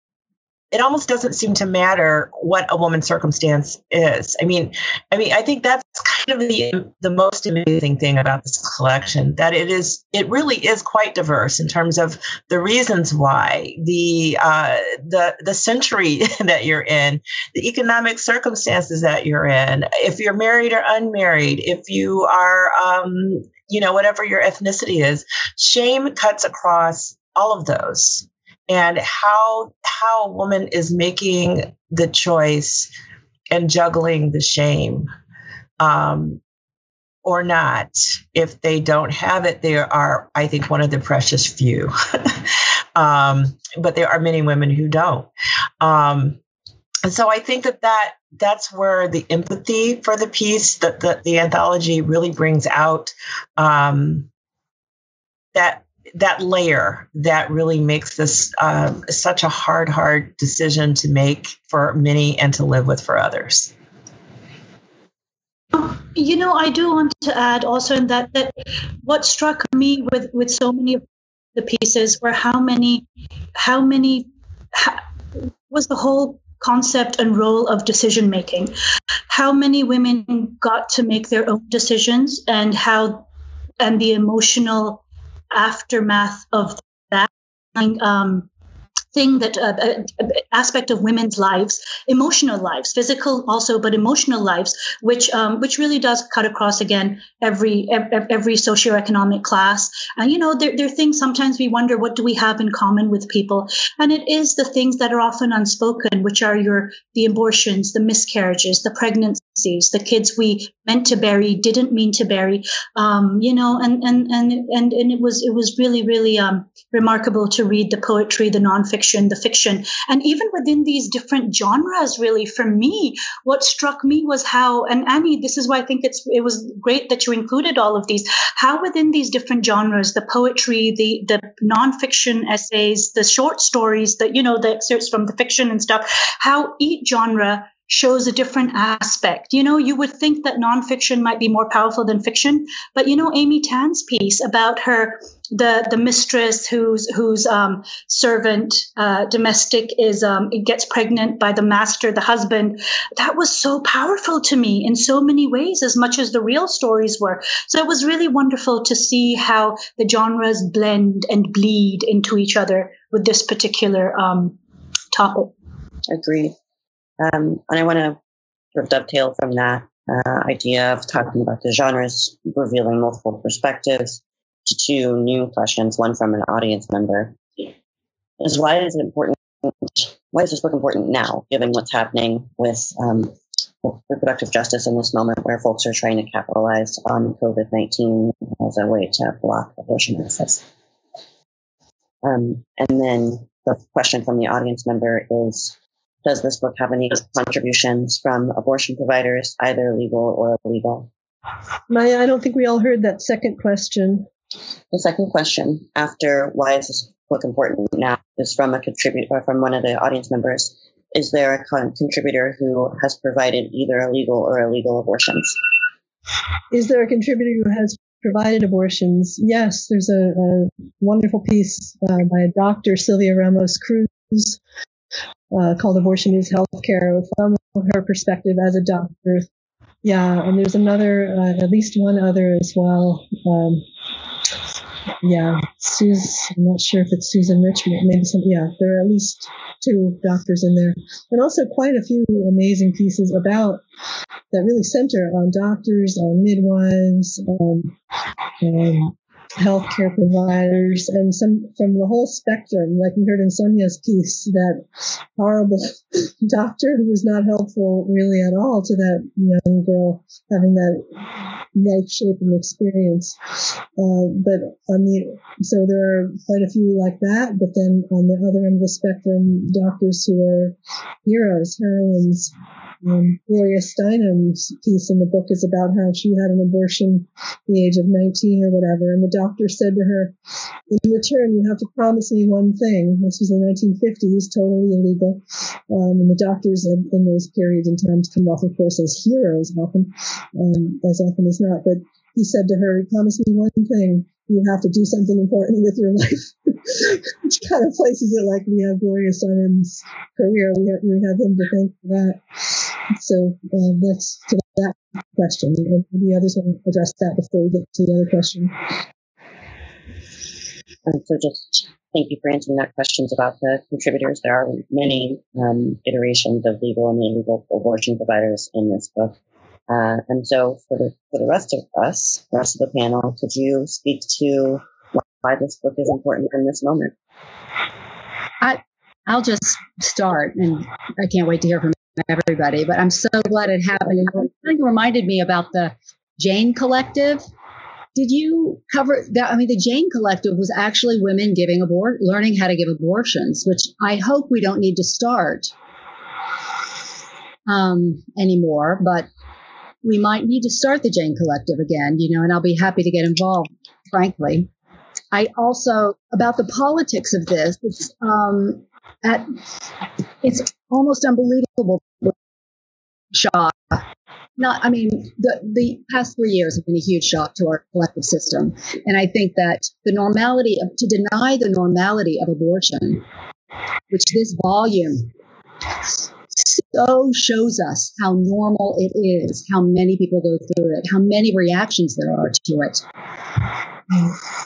it almost doesn't seem to matter what a woman's circumstance is. I mean, I mean, I think that's kind of the the most amazing thing about this collection that it is it really is quite diverse in terms of the reasons why the uh, the the century that you're in, the economic circumstances that you're in, if you're married or unmarried, if you are um, you know whatever your ethnicity is, shame cuts across all of those and how how a woman is making the choice and juggling the shame um, or not. If they don't have it they are i think one of the precious few. Um, but there are many women who don't. Um, and so i think that that that's where the empathy for the piece that the, the anthology really brings out um, that that layer that really makes this um, such a hard, hard decision to make for many and to live with for others. You know, I do want to add also in that that what struck me with with so many of the pieces were how many how many how, was the whole concept and role of decision making. How many women got to make their own decisions and how and the emotional aftermath of that um, thing that uh, uh, aspect of women's lives, emotional lives, physical also, but emotional lives, which um, which really does cut across again every every, socioeconomic class. And you know, there, there are things sometimes we wonder what do we have in common with people, and it is the things that are often unspoken, which are your the abortions, the miscarriages, the the kids we meant to bury didn't mean to bury, um, you know, and and and and and it was it was really really um, remarkable to read the poetry, the nonfiction, the fiction. And even within these different genres, really, for me, what struck me was how, and Annie, this is why I think it's it was great that you included all of these, how within these different genres, the poetry, the the nonfiction essays, the short stories, that you know, the excerpts from the fiction and stuff, how each genre shows a different aspect. You know, you would think that nonfiction might be more powerful than fiction, but you know, Amy Tan's piece about her, the the mistress whose whose um, servant uh, domestic is um, gets pregnant by the master, the husband. That was so powerful to me in so many ways, as much as the real stories were. So it was really wonderful to see how the genres blend and bleed into each other with this particular um, topic. Agreed. Um, and I want to sort of dovetail from that uh, idea of talking about the genres, revealing multiple perspectives to two new questions, one from an audience member. Is why is it important? Why is this book important now, given what's happening with um, reproductive justice in this moment where folks are trying to capitalize on COVID 19 as a way to block abortion access? Um, and then the question from the audience member is does this book have any contributions from abortion providers, either legal or illegal? Maya, I don't think we all heard that second question. The second question, after why is this book important now, is from a contributor, from one of the audience members. Is there a con- contributor who has provided either illegal or illegal abortions? Is there a contributor who has provided abortions, yes, there's a, a wonderful piece uh, by a doctor, Sylvia Ramos Cruz, uh, called Abortion is Healthcare from her perspective as a doctor. Yeah, and there's another, uh, at least one other as well. Um, yeah, Susan, I'm not sure if it's Susan Richmond, maybe some, yeah, there are at least two doctors in there. And also quite a few amazing pieces about that really center on doctors, on midwives, on, um, healthcare providers and some from the whole spectrum, like we heard in Soniah's piece, that horrible doctor who was not helpful really at all to that young girl having that life shaping experience. Uh, but on the, so there are quite a few like that, but then on the other end of the spectrum, doctors who are heroes, heroines, um, Gloria Steinem's piece in the book is about how she had an abortion at the age of 19 or whatever, and the doctor said to her, "In return, you have to promise me one thing." This was in the 1950s, totally illegal, um, and the doctors in, in, those periods and times come off, of course, as heroes often, um, as often as not. But he said to her, "Promise me one thing." You have to do something important with your life, which kind of places it like we have Gloria Steinem's career. We have, we have him to thank for that. So uh, that's to that question. And the others want to address that before we get to the other question. Um, so just thank you for answering that questions about the contributors. There are many um, iterations of legal and illegal abortion providers in this book. Uh, and so for the, for the rest of us, the rest of the panel, could you speak to why this book is important in this moment? I, I'll just start, and I can't wait to hear from everybody. But I'm so glad it happened. And it reminded me about the Jane Collective. Did you cover that? I mean, the Jane Collective was actually women giving abort, learning how to give abortions, which I hope we don't need to start um, anymore. But we might need to start the Jane Collective again, you know, and I'll be happy to get involved, frankly. I also, about the politics of this, it's, um, at, it's almost unbelievable shock. Not, I mean, the, the past three years have been a huge shock to our collective system. And I think that the normality of, to deny the normality of abortion, which this volume so shows us how normal it is, how many people go through it, how many reactions there are to it,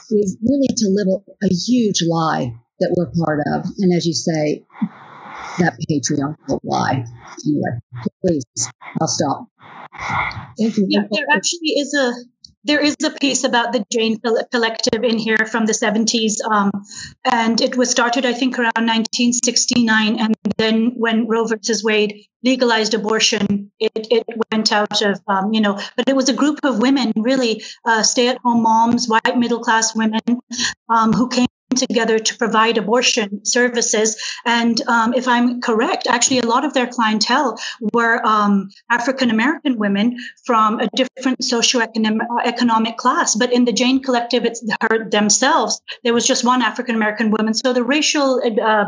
is really to live a, a huge lie that we're part of. And as you say, that patriarchal lie. Anyway, please, I'll stop. Thank you. Yeah, there actually is a there is a piece about the Jane Collective in here from the 70s, um, and it was started, I think, around 1969. And then when Roe versus Wade legalized abortion, it, it went out of, um, you know, but it was a group of women, really uh, stay at home moms, white middle class women, um, who came together to provide abortion services. And um, if I'm correct, actually, a lot of their clientele were um, African American women from a different socioeconomic class. But in the Jane Collective, it's her themselves. There was just one African American woman. So the racial uh,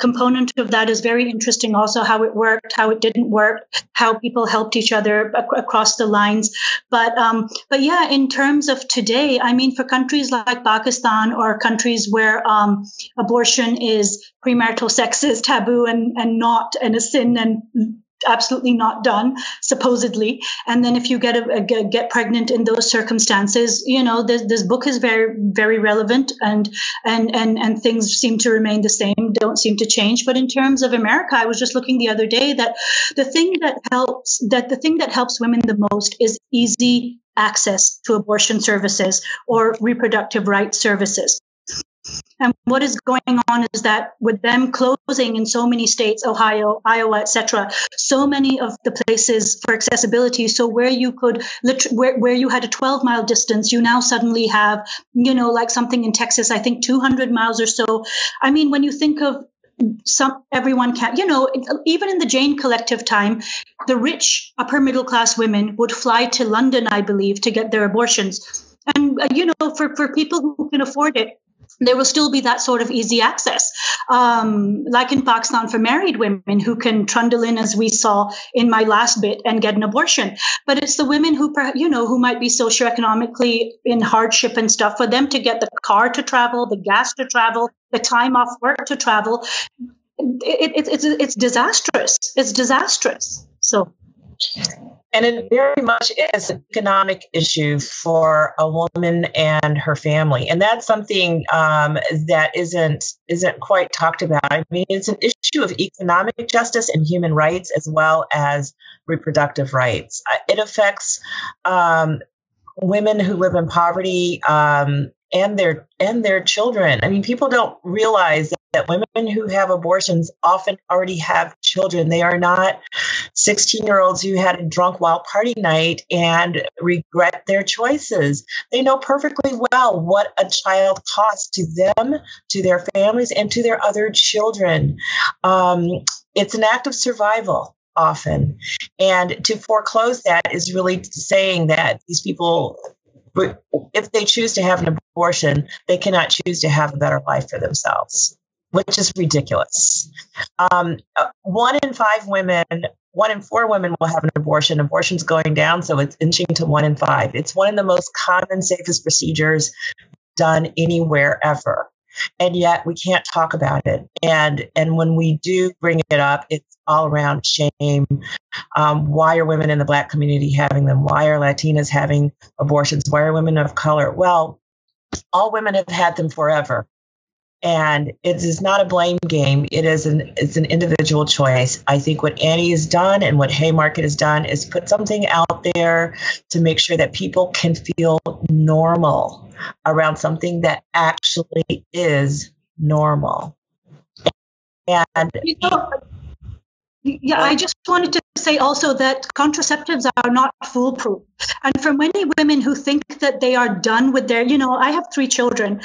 component of that is very interesting. Also, how it worked, how it didn't work, how people helped each other ac- across the lines. But um, but yeah, in terms of today, I mean, for countries like Pakistan or countries where where um, abortion is premarital sex is taboo and, and not and a sin and absolutely not done supposedly. And then if you get a, a, get pregnant in those circumstances you know this, this book is very very relevant and and and and things seem to remain the same don't seem to change. But in terms of america i was just looking the other day that the thing that helps that the thing that helps women the most is easy access to abortion services or reproductive rights services and what is going on is that with them closing in so many states, Ohio, Iowa, etc., so many of the places for accessibility. So where you could, where, where you had a 12 mile distance, you now suddenly have, you know, like something in Texas, I think 200 miles or so. I mean, when you think of some everyone can you know even in the jane collective time the rich upper middle class women would fly to london i believe to get their abortions and uh, you know for, for people who can afford it there will still be that sort of easy access, um, like in Pakistan for married women who can trundle in, as we saw in my last bit, and get an abortion. But it's the women who, you know, who might be socioeconomically in hardship and stuff. For them to get the car to travel, the gas to travel, the time off work to travel, it, it, it's it's disastrous. It's disastrous. So. And it very much is an economic issue for a woman and her family, and that's something um, that isn't isn't quite talked about. I mean, it's an issue of economic justice and human rights as well as reproductive rights. Uh, it affects um, women who live in poverty um, and their and their children. I mean, people don't realize that women who have abortions often already have children. They are not 16 year olds who had a drunk wild party night and regret their choices. They know perfectly well what a child costs to them, to their families, and to their other children. Um, it's an act of survival often. And to foreclose that is really saying that these people if they choose to have an abortion, they cannot choose to have a better life for themselves which is ridiculous. Um, uh, one in five women, one in four women will have an abortion. Abortion's going down, so it's inching to one in five. It's one of the most common, safest procedures done anywhere ever. And yet we can't talk about it. And and when we do bring it up, it's all around shame. Um, why are women in the black community having them? Why are Latinas having abortions? Why are women of color? Well, all women have had them forever and it is not a blame game. It is an it's an individual choice. I think what annie has done and what haymarket has done is put something out there to make sure that people can feel normal around something that actually is normal. And yeah, I just wanted to say also that contraceptives are not foolproof. And for many women who think that they are done with their, you know, I have three children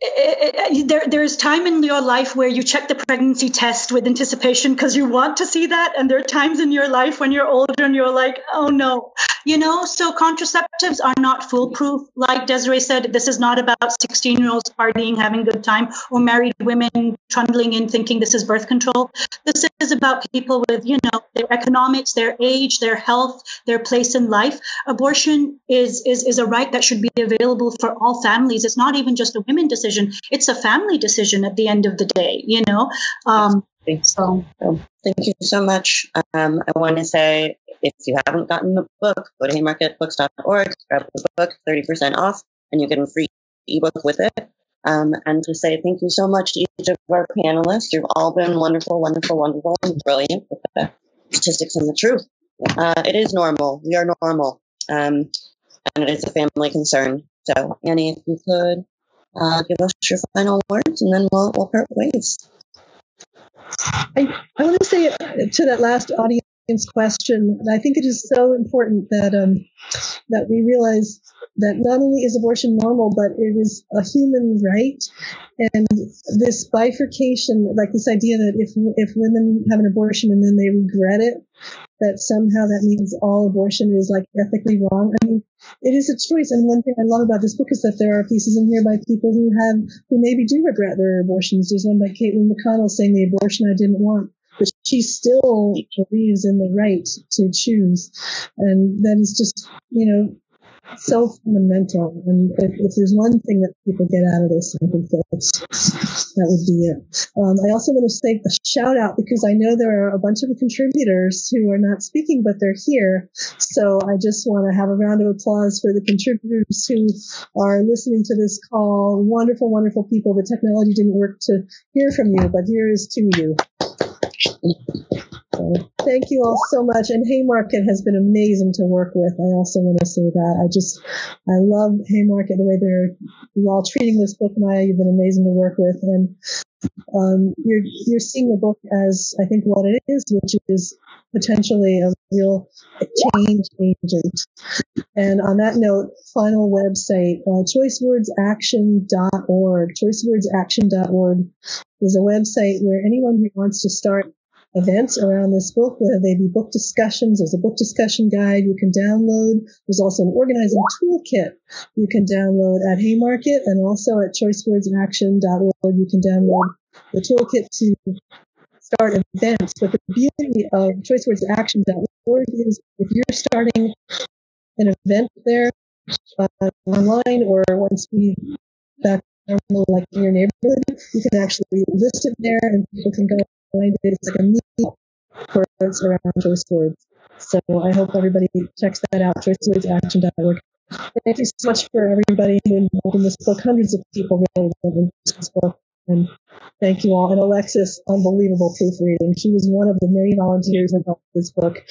Eh, eh, eh, there, there's time in your life where you check the pregnancy test with anticipation because you want to see that. And there are times in your life when you're older and you're like, oh no, you know, so contraceptives are not foolproof. Like Desiree said, this is not about 16 year olds partying, having a good time, or married women trundling in thinking this is birth control. This is about people with, you know, their economics, their age, their health, their place in life. Abortion is, is, is a right that should be available for all families. It's not even just a women decision. It's a family decision at the end of the day, you know? Um, so, so, thank you so much. Um, I want to say if you haven't gotten the book, go to haymarketbooks.org, grab the book, 30% off, and you get a free ebook with it. Um, and to say thank you so much to each of our panelists. You've all been wonderful, wonderful, wonderful, and brilliant with the statistics and the truth. Uh, it is normal. We are normal. Um, and it is a family concern. So, Annie, if you could uh, give us your final words, and then we'll, we'll part ways. I, I want to say to that last audience question, I think it is so important that um, that we realize that not only is abortion normal, but it is a human right. And this bifurcation, like this idea that if if women have an abortion and then they regret it, that somehow that means all abortion is like ethically wrong. I mean, it is a choice. And one thing I love about this book is that there are pieces in here by people who have, who maybe do regret their abortions. There's one by Caitlin McConnell saying the abortion I didn't want, but she still believes in the right to choose. And that is just, you know, so fundamental. And if, if, there's one thing that people get out of this, I think that's, that would be it. Um, I also want to say a shout out because I know there are a bunch of contributors who are not speaking, but they're here. So I just want to have a round of applause for the contributors who are listening to this call. Wonderful, wonderful people. The technology didn't work to hear from you, but here is to you. Thank you all so much. And Haymarket has been amazing to work with. I also want to say that. I just, I love Haymarket, the way they're all treating this book, Maya. You've been amazing to work with. And um, you're, you're seeing the book as, I think, what it is, which is potentially a real change agent. And on that note, final website, uh, choicewordsaction.org. Choicewordsaction.org is a website where anyone who wants to start events around this book, whether they be book discussions. There's a book discussion guide you can download. There's also an organizing toolkit you can download at Haymarket and also at choicewordsaction.org. You can download the toolkit to start events. But the beauty of choicewordsaction.org is if you're starting an event there uh, online or once we back like in your neighborhood, you can actually list it there and people can go It's like a meet for events around choice words. So I hope everybody checks that out, choicewordsaction.org. Thank you so much for everybody involved in this book. Hundreds of people really in this book. And thank you all. And Alexis, unbelievable proofreading. She was one of the many volunteers involved in this book.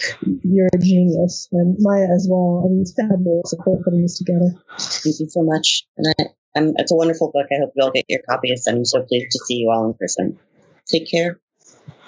You're a genius. And Maya as well. I mean, it's fabulous support putting this together. Thank you so much. And I, um, it's a wonderful book. I hope you all get your copies. I'm so pleased to see you all in person. Take care.